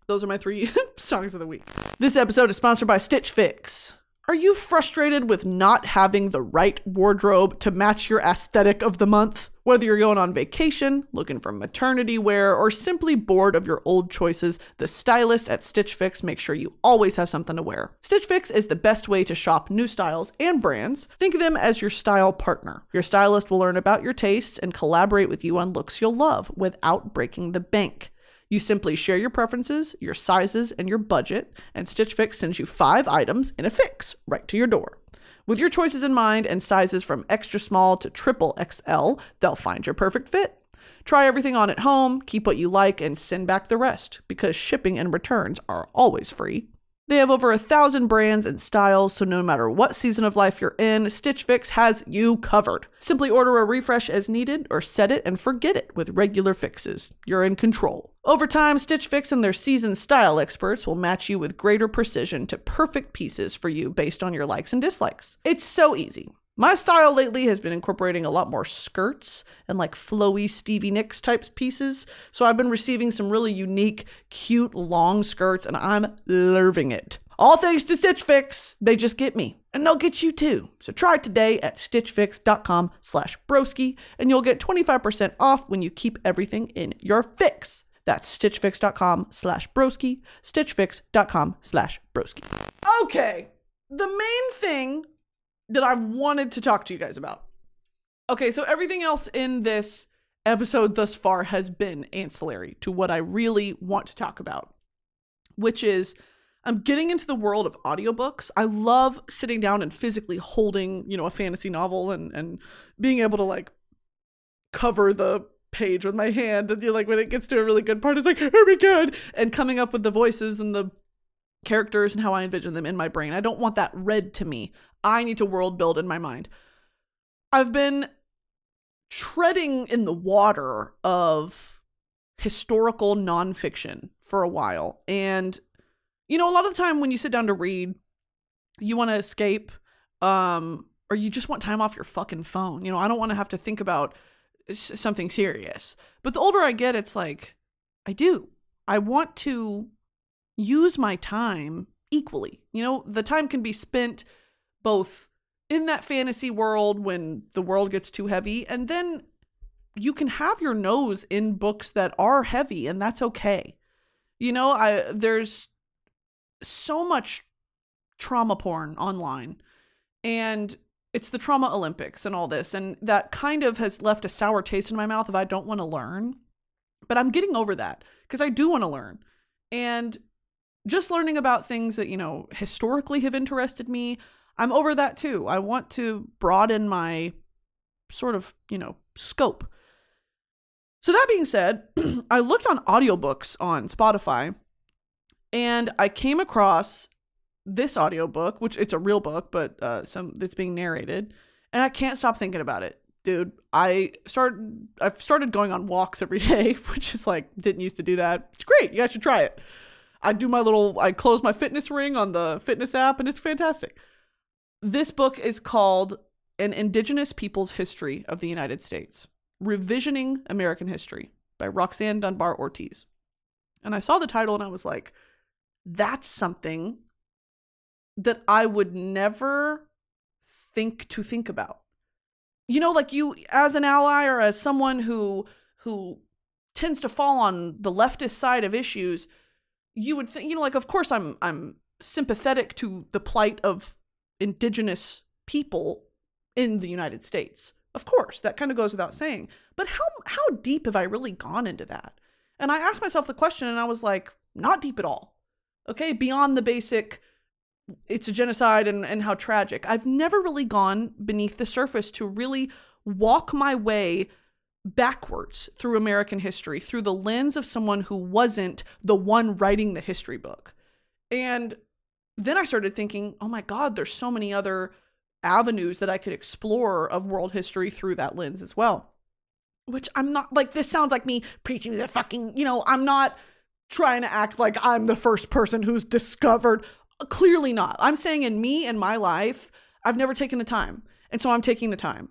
Those are my three songs of the week. This episode is sponsored by Stitch Fix. Are you frustrated with not having the right wardrobe to match your aesthetic of the month? Whether you're going on vacation, looking for maternity wear, or simply bored of your old choices, the stylist at Stitch Fix makes sure you always have something to wear. Stitch Fix is the best way to shop new styles and brands. Think of them as your style partner. Your stylist will learn about your tastes and collaborate with you on looks you'll love without breaking the bank. You simply share your preferences, your sizes, and your budget, and Stitch Fix sends you five items in a fix right to your door. With your choices in mind and sizes from extra small to triple XL, they'll find your perfect fit. Try everything on at home, keep what you like, and send back the rest because shipping and returns are always free. They have over a thousand brands and styles, so no matter what season of life you're in, Stitch Fix has you covered. Simply order a refresh as needed or set it and forget it with regular fixes. You're in control. Over time, Stitch Fix and their seasoned style experts will match you with greater precision to perfect pieces for you based on your likes and dislikes. It's so easy. My style lately has been incorporating a lot more skirts and like flowy Stevie Nicks types pieces. So I've been receiving some really unique, cute, long skirts, and I'm loving it. All thanks to Stitch Fix. They just get me, and they'll get you too. So try today at stitchfix.com slash broski, and you'll get 25% off when you keep everything in your fix. That's stitchfix.com slash broski, stitchfix.com slash broski. Okay, the main thing that I've wanted to talk to you guys about. Okay, so everything else in this episode thus far has been ancillary to what I really want to talk about, which is I'm getting into the world of audiobooks. I love sitting down and physically holding, you know, a fantasy novel and and being able to like cover the page with my hand and you're like when it gets to a really good part it's like oh my god and coming up with the voices and the characters and how I envision them in my brain. I don't want that read to me. I need to world build in my mind. I've been treading in the water of historical nonfiction for a while. And, you know, a lot of the time when you sit down to read, you want to escape, um, or you just want time off your fucking phone. You know, I don't want to have to think about something serious. But the older I get, it's like, I do. I want to use my time equally. You know, the time can be spent both in that fantasy world when the world gets too heavy, and then you can have your nose in books that are heavy, and that's okay. You know, I there's so much trauma porn online, and it's the trauma Olympics and all this, and that kind of has left a sour taste in my mouth if I don't want to learn. But I'm getting over that because I do want to learn. And just learning about things that, you know, historically have interested me. I'm over that too. I want to broaden my sort of, you know, scope. So that being said, I looked on audiobooks on Spotify and I came across this audiobook, which it's a real book, but uh, some that's being narrated, and I can't stop thinking about it, dude. I started I've started going on walks every day, which is like didn't used to do that. It's great. You guys should try it. I do my little, I close my fitness ring on the fitness app, and it's fantastic. This book is called An Indigenous People's History of the United States Revisioning American History by Roxanne Dunbar Ortiz. And I saw the title and I was like, that's something that I would never think to think about. You know, like you as an ally or as someone who who tends to fall on the leftist side of issues, you would think, you know, like of course I'm I'm sympathetic to the plight of indigenous people in the United States. Of course, that kind of goes without saying. But how how deep have I really gone into that? And I asked myself the question and I was like, not deep at all. Okay, beyond the basic it's a genocide and, and how tragic. I've never really gone beneath the surface to really walk my way backwards through American history through the lens of someone who wasn't the one writing the history book. And then I started thinking, oh my God, there's so many other avenues that I could explore of world history through that lens as well. Which I'm not like, this sounds like me preaching the fucking, you know, I'm not trying to act like I'm the first person who's discovered. Clearly not. I'm saying in me and my life, I've never taken the time. And so I'm taking the time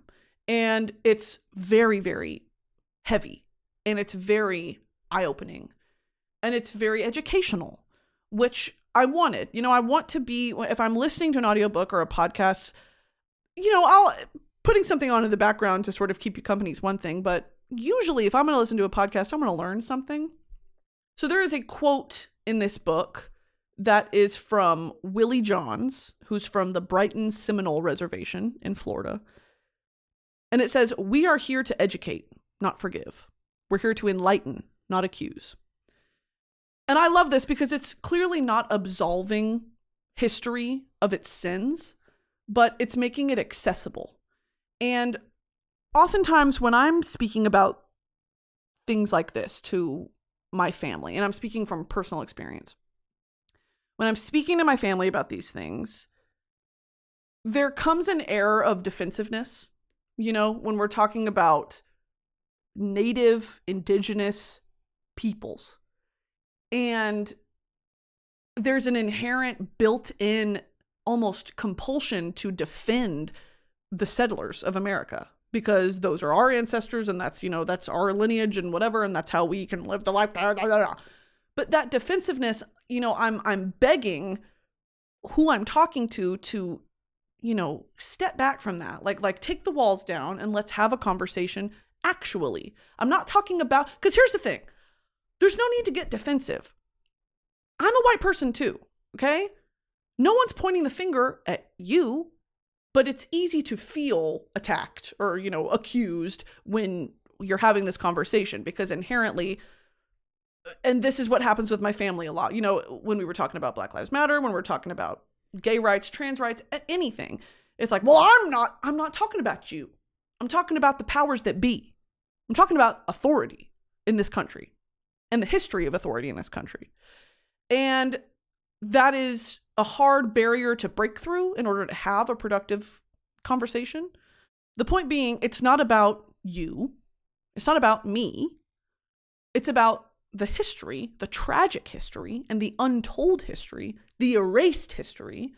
and it's very very heavy and it's very eye-opening and it's very educational which i wanted you know i want to be if i'm listening to an audiobook or a podcast you know i'll putting something on in the background to sort of keep you company is one thing but usually if i'm going to listen to a podcast i'm going to learn something so there is a quote in this book that is from willie johns who's from the brighton seminole reservation in florida and it says, We are here to educate, not forgive. We're here to enlighten, not accuse. And I love this because it's clearly not absolving history of its sins, but it's making it accessible. And oftentimes, when I'm speaking about things like this to my family, and I'm speaking from personal experience, when I'm speaking to my family about these things, there comes an air of defensiveness you know, when we're talking about native indigenous peoples. And there's an inherent built in almost compulsion to defend the settlers of America because those are our ancestors and that's, you know, that's our lineage and whatever and that's how we can live the life. Blah, blah, blah. But that defensiveness, you know, I'm I'm begging who I'm talking to to you know, step back from that. Like like take the walls down and let's have a conversation actually. I'm not talking about cuz here's the thing. There's no need to get defensive. I'm a white person too, okay? No one's pointing the finger at you, but it's easy to feel attacked or, you know, accused when you're having this conversation because inherently uh, and this is what happens with my family a lot. You know, when we were talking about Black Lives Matter, when we're talking about gay rights, trans rights, anything, it's like, well, I'm not, I'm not talking about you. I'm talking about the powers that be. I'm talking about authority in this country and the history of authority in this country. And that is a hard barrier to break through in order to have a productive conversation. The point being, it's not about you, it's not about me, it's about the history, the tragic history, and the untold history, the erased history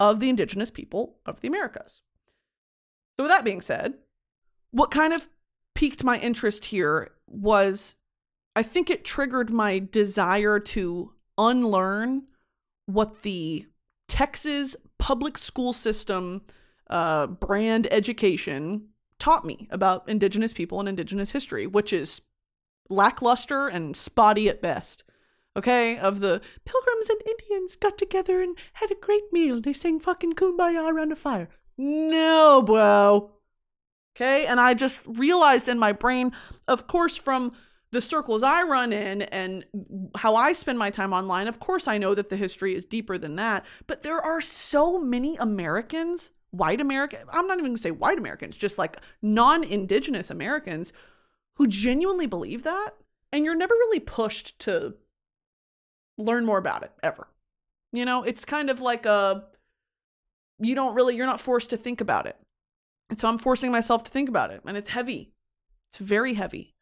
of the indigenous people of the Americas. So, with that being said, what kind of piqued my interest here was I think it triggered my desire to unlearn what the Texas public school system uh, brand education taught me about Indigenous people and Indigenous history, which is lackluster and spotty at best. Okay, of the pilgrims and Indians got together and had a great meal. They sang fucking kumbaya around a fire. No, bro. Okay, and I just realized in my brain, of course, from the circles I run in and how I spend my time online, of course, I know that the history is deeper than that. But there are so many Americans, white American, I'm not even gonna say white Americans, just like non indigenous Americans who genuinely believe that. And you're never really pushed to learn more about it ever. You know, it's kind of like a, you don't really, you're not forced to think about it. And so I'm forcing myself to think about it. And it's heavy. It's very heavy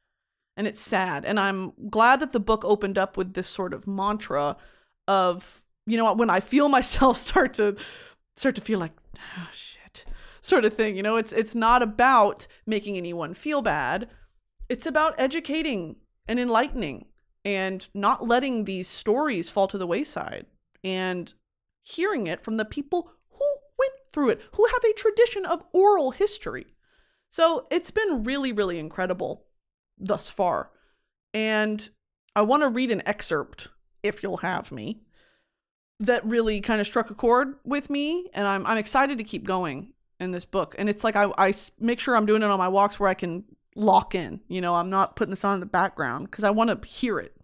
and it's sad. And I'm glad that the book opened up with this sort of mantra of, you know, when I feel myself start to start to feel like, oh shit, sort of thing. You know, it's it's not about making anyone feel bad. It's about educating and enlightening and not letting these stories fall to the wayside and hearing it from the people who went through it, who have a tradition of oral history. So it's been really, really incredible thus far. And I want to read an excerpt, if you'll have me, that really kind of struck a chord with me. And I'm, I'm excited to keep going in this book. And it's like I, I make sure I'm doing it on my walks where I can lock in. You know, I'm not putting this on in the background because I want to hear it.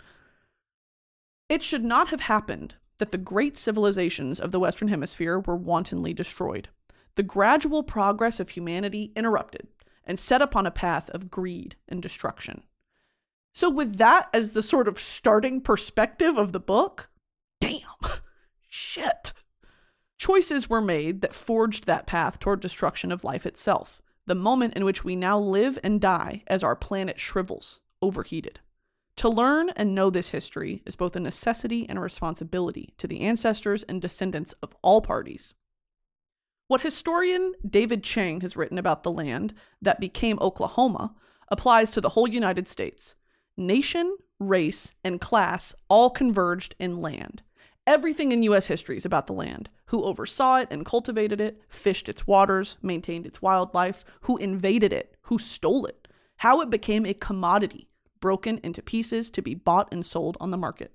It should not have happened that the great civilizations of the Western Hemisphere were wantonly destroyed. The gradual progress of humanity interrupted and set upon a path of greed and destruction. So, with that as the sort of starting perspective of the book, damn, shit. Choices were made that forged that path toward destruction of life itself, the moment in which we now live and die as our planet shrivels, overheated. To learn and know this history is both a necessity and a responsibility to the ancestors and descendants of all parties, what historian David Chang has written about the land that became Oklahoma applies to the whole United States. Nation, race, and class all converged in land. Everything in U.S. history is about the land who oversaw it and cultivated it, fished its waters, maintained its wildlife, who invaded it, who stole it, how it became a commodity, broken into pieces to be bought and sold on the market.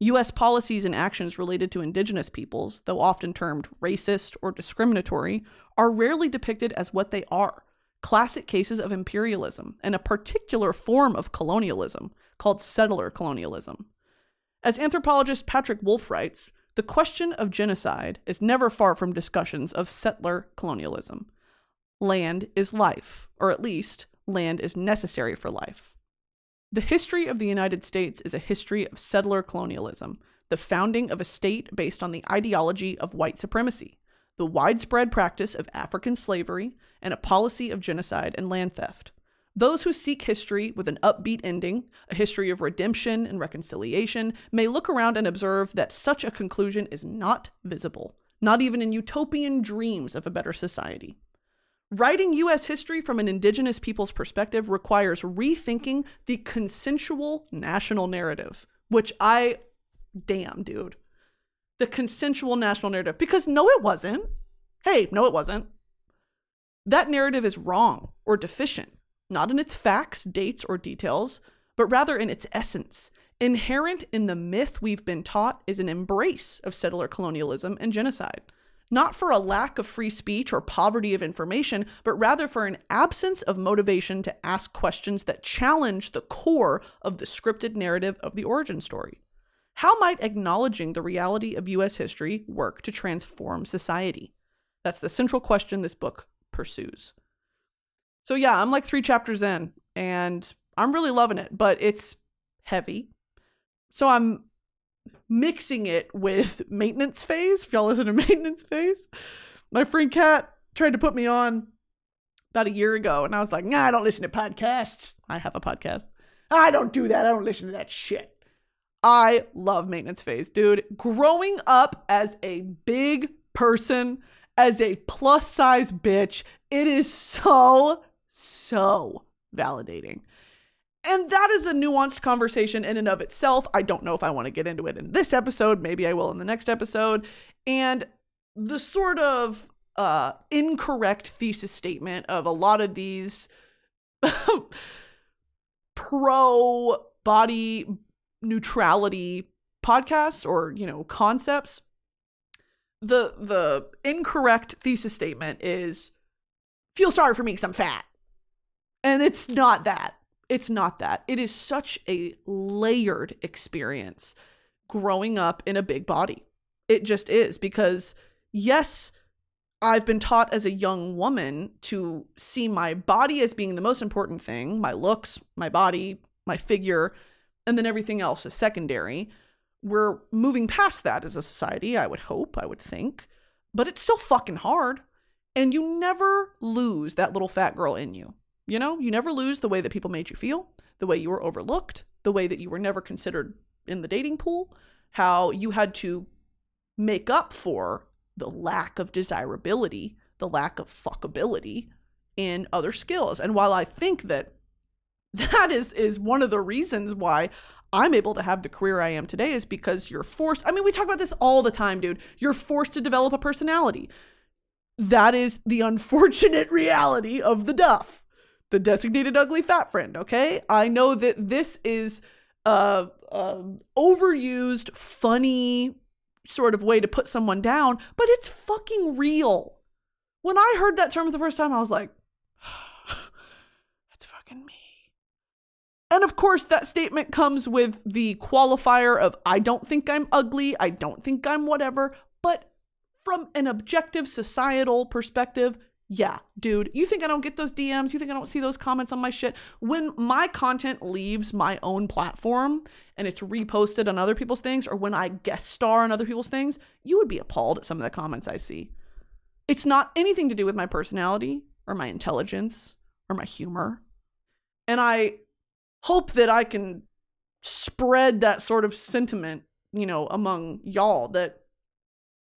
U.S. policies and actions related to indigenous peoples, though often termed racist or discriminatory, are rarely depicted as what they are classic cases of imperialism and a particular form of colonialism called settler colonialism. As anthropologist Patrick Wolfe writes, the question of genocide is never far from discussions of settler colonialism. Land is life, or at least, land is necessary for life. The history of the United States is a history of settler colonialism, the founding of a state based on the ideology of white supremacy, the widespread practice of African slavery, and a policy of genocide and land theft. Those who seek history with an upbeat ending, a history of redemption and reconciliation, may look around and observe that such a conclusion is not visible, not even in utopian dreams of a better society. Writing US history from an indigenous people's perspective requires rethinking the consensual national narrative, which I, damn, dude. The consensual national narrative. Because no, it wasn't. Hey, no, it wasn't. That narrative is wrong or deficient, not in its facts, dates, or details, but rather in its essence. Inherent in the myth we've been taught is an embrace of settler colonialism and genocide not for a lack of free speech or poverty of information, but rather for an absence of motivation to ask questions that challenge the core of the scripted narrative of the origin story. How might acknowledging the reality of US history work to transform society? That's the central question this book pursues. So, yeah, I'm like three chapters in and I'm really loving it, but it's heavy. So, I'm mixing it with maintenance phase. If y'all listen to maintenance phase, my friend Kat tried to put me on about a year ago, and I was like, nah, I don't listen to podcasts. I have a podcast. I don't do that. I don't listen to that shit. I love maintenance phase, dude. Growing up as a big person, as a plus size bitch, it is so, so validating. And that is a nuanced conversation in and of itself. I don't know if I want to get into it in this episode. Maybe I will in the next episode. And the sort of uh, incorrect thesis statement of a lot of these pro body neutrality podcasts or you know concepts the the incorrect thesis statement is feel sorry for me because i'm fat and it's not that it's not that. It is such a layered experience growing up in a big body. It just is because, yes, I've been taught as a young woman to see my body as being the most important thing my looks, my body, my figure, and then everything else is secondary. We're moving past that as a society, I would hope, I would think, but it's still fucking hard. And you never lose that little fat girl in you. You know, you never lose the way that people made you feel, the way you were overlooked, the way that you were never considered in the dating pool, how you had to make up for the lack of desirability, the lack of fuckability in other skills. And while I think that that is is one of the reasons why I'm able to have the career I am today is because you're forced. I mean, we talk about this all the time, dude. You're forced to develop a personality. That is the unfortunate reality of the duff the designated ugly fat friend, okay? I know that this is a, a overused, funny sort of way to put someone down, but it's fucking real. When I heard that term the first time, I was like, that's fucking me. And of course, that statement comes with the qualifier of I don't think I'm ugly, I don't think I'm whatever, but from an objective societal perspective, yeah, dude, you think I don't get those DMs? You think I don't see those comments on my shit? When my content leaves my own platform and it's reposted on other people's things, or when I guest star on other people's things, you would be appalled at some of the comments I see. It's not anything to do with my personality or my intelligence or my humor. And I hope that I can spread that sort of sentiment, you know, among y'all that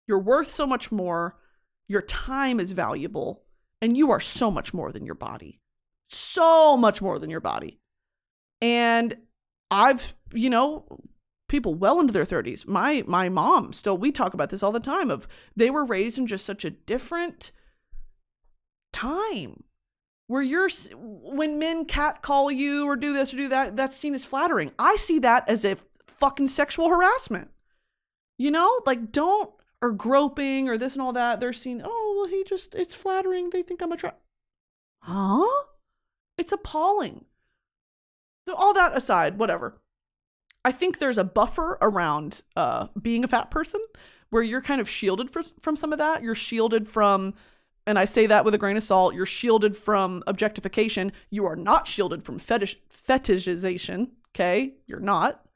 you're worth so much more your time is valuable, and you are so much more than your body. So much more than your body. And I've, you know, people well into their 30s. My my mom still we talk about this all the time of they were raised in just such a different time where you're when men catcall you or do this or do that that's seen as flattering. I see that as a fucking sexual harassment. You know, like don't or groping or this and all that, they're seeing, oh, well, he just, it's flattering. They think I'm attractive. Huh? It's appalling. So, all that aside, whatever. I think there's a buffer around uh, being a fat person where you're kind of shielded for, from some of that. You're shielded from, and I say that with a grain of salt, you're shielded from objectification. You are not shielded from fetish, fetishization. Okay? You're not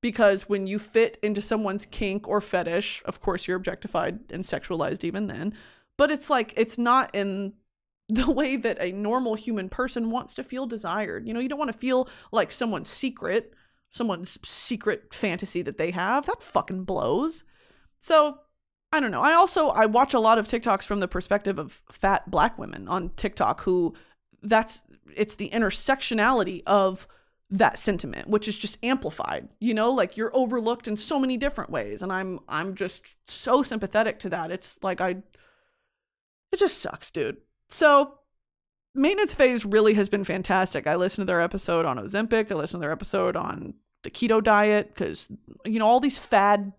because when you fit into someone's kink or fetish, of course you're objectified and sexualized even then. But it's like it's not in the way that a normal human person wants to feel desired. You know, you don't want to feel like someone's secret, someone's secret fantasy that they have. That fucking blows. So, I don't know. I also I watch a lot of TikToks from the perspective of fat black women on TikTok who that's it's the intersectionality of that sentiment which is just amplified you know like you're overlooked in so many different ways and i'm i'm just so sympathetic to that. It's like i it just sucks dude. So maintenance phase really has been fantastic. I listened to their episode on ozempic. I listened to their episode on the keto diet because you know all these fad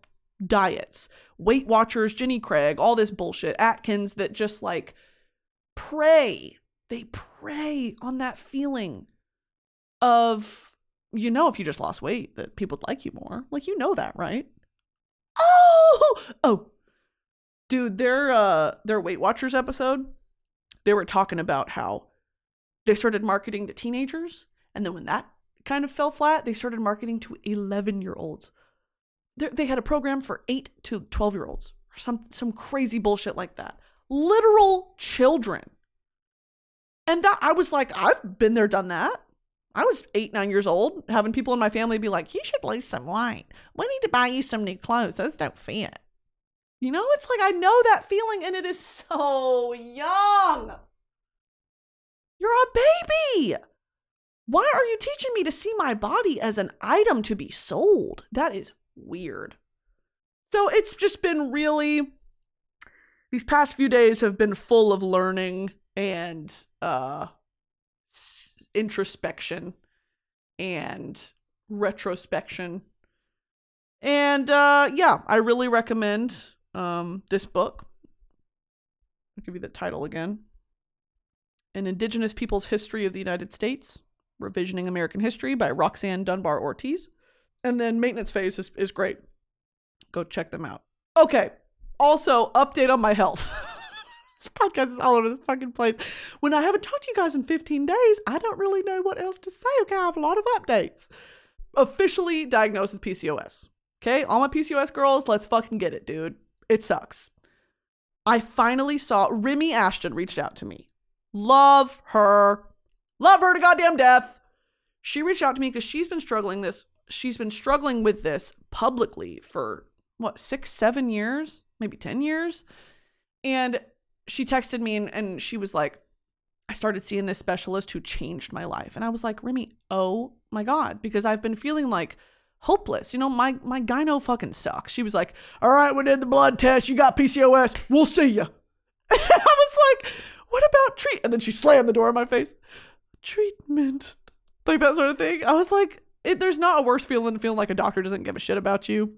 diets, Weight Watchers, Jenny Craig, all this bullshit, Atkins that just like prey, they prey on that feeling of, you know, if you just lost weight, that people would like you more. Like, you know that, right? Oh, oh, dude, their uh, their Weight Watchers episode, they were talking about how they started marketing to teenagers, and then when that kind of fell flat, they started marketing to 11 year olds. They had a program for 8 to 12 year olds or some, some crazy bullshit like that. Literal children. And that I was like, I've been there, done that. I was eight, nine years old, having people in my family be like, you should lose some weight. We need to buy you some new clothes. Those don't fit. You know, it's like I know that feeling and it is so young. You're a baby. Why are you teaching me to see my body as an item to be sold? That is weird. So it's just been really, these past few days have been full of learning and uh, introspection and retrospection. And uh, yeah, I really recommend um, this book. I'll give you the title again An Indigenous People's History of the United States Revisioning American History by Roxanne Dunbar Ortiz. And then Maintenance Phase is, is great. Go check them out. Okay. Also, update on my health. this podcast is all over the fucking place. When I haven't talked to you guys in 15 days, I don't really know what else to say. Okay, I have a lot of updates. Officially diagnosed with PCOS. Okay, all my PCOS girls, let's fucking get it, dude. It sucks. I finally saw Remy Ashton reached out to me. Love her. Love her to goddamn death. She reached out to me because she's been struggling this. She's been struggling with this publicly for what six, seven years, maybe ten years, and she texted me and, and she was like, I started seeing this specialist who changed my life. And I was like, Remy, oh my God, because I've been feeling like hopeless. You know, my my gyno fucking sucks. She was like, All right, we did the blood test. You got PCOS. We'll see you. I was like, What about treat? And then she slammed the door in my face. Treatment. Like that sort of thing. I was like, it, there's not a worse feeling than feeling like a doctor doesn't give a shit about you.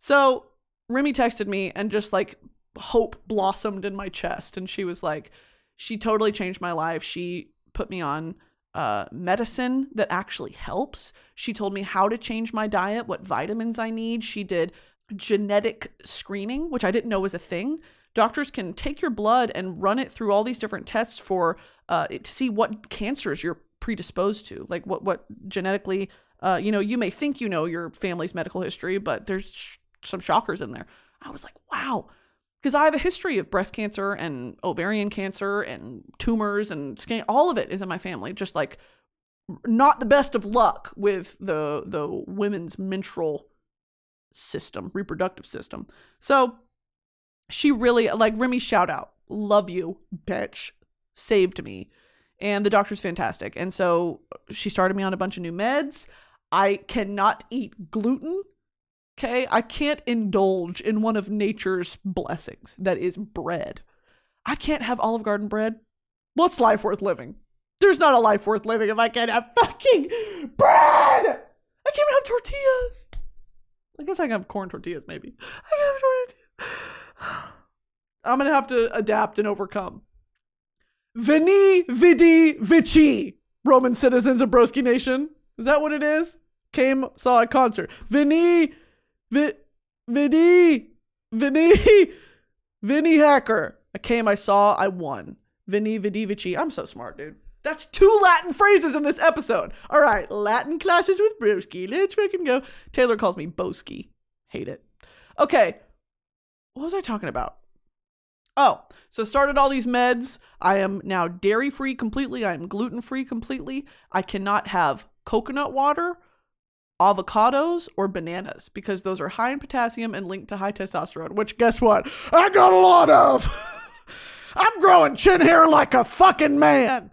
So Remy texted me and just like hope blossomed in my chest. And she was like, she totally changed my life. She put me on uh, medicine that actually helps. She told me how to change my diet, what vitamins I need. She did genetic screening, which I didn't know was a thing. Doctors can take your blood and run it through all these different tests for uh, to see what cancers you're predisposed to, like what what genetically. Uh, you know, you may think you know your family's medical history, but there's sh- some shockers in there. I was like, wow, because I have a history of breast cancer and ovarian cancer and tumors and. All of it is in my family. Just like not the best of luck with the the women's menstrual system, reproductive system. So she really like Remy shout out, love you, bitch, saved me. And the doctor's fantastic. And so she started me on a bunch of new meds. I cannot eat gluten Okay, I can't indulge in one of nature's blessings that is bread. I can't have Olive Garden bread. What's life worth living? There's not a life worth living if I can't have fucking bread. I can't even have tortillas. I guess I can have corn tortillas, maybe. I can have tortillas. I'm gonna have to adapt and overcome. Veni Vidi Vici, Roman citizens of Broski Nation. Is that what it is? Came, saw a concert. Veni Vi- Vinny, Vinny, Vinnie Hacker. I came, I saw, I won. Vinny Vidivici. I'm so smart, dude. That's two Latin phrases in this episode. All right, Latin classes with Broski. Let's freaking go. Taylor calls me Boski. Hate it. Okay, what was I talking about? Oh, so started all these meds. I am now dairy free completely. I am gluten free completely. I cannot have coconut water avocados or bananas because those are high in potassium and linked to high testosterone, which guess what? I got a lot of. I'm growing chin hair like a fucking man.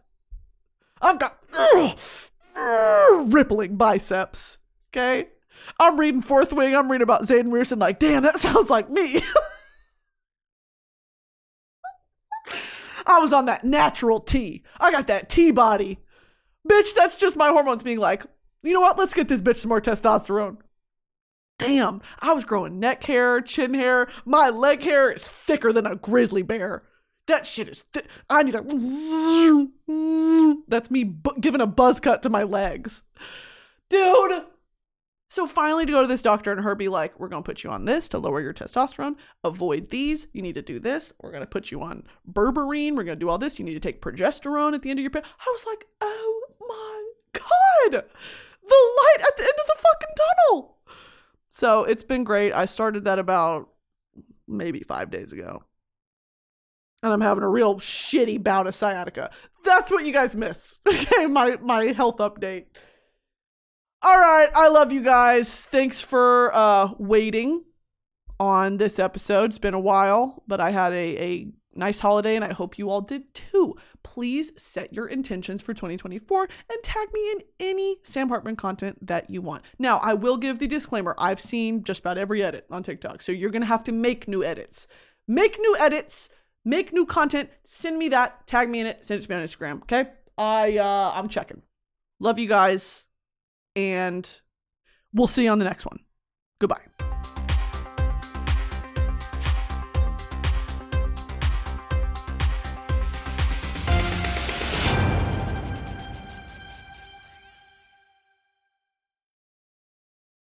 I've got rippling biceps. Okay? I'm reading Fourth Wing. I'm reading about Xaden Riorson. Like, damn, that sounds like me. I was on that natural T. I got that T body. Bitch, that's just my hormones being like, you know what? Let's get this bitch some more testosterone. damn, I was growing neck hair, chin hair. My leg hair is thicker than a grizzly bear. That shit is thick. I need a. That's me bu- giving a buzz cut to my legs. Dude. So finally, to go to this doctor and her be like, we're going to put you on this to lower your testosterone. Avoid these. You need to do this. We're going to put you on berberine. We're going to do all this. You need to take progesterone at the end of your period. I was like, oh my God. The light at the end of the fucking tunnel. So it's been great. I started that about maybe five days ago. And I'm having a real shitty bout of sciatica. That's what you guys miss. Okay, my my health update. All right, I love you guys. Thanks for uh waiting on this episode. It's been a while, but I had a, a nice holiday and I hope you all did too. Please set your intentions for 2024 and tag me in any Sam Hartman content that you want. Now, I will give the disclaimer I've seen just about every edit on TikTok, so you're gonna have to make new edits. Make new edits, make new content, send me that, tag me in it, send it to me on Instagram, okay? I uh I'm checking. Love you guys, and we'll see you on the next one. Goodbye.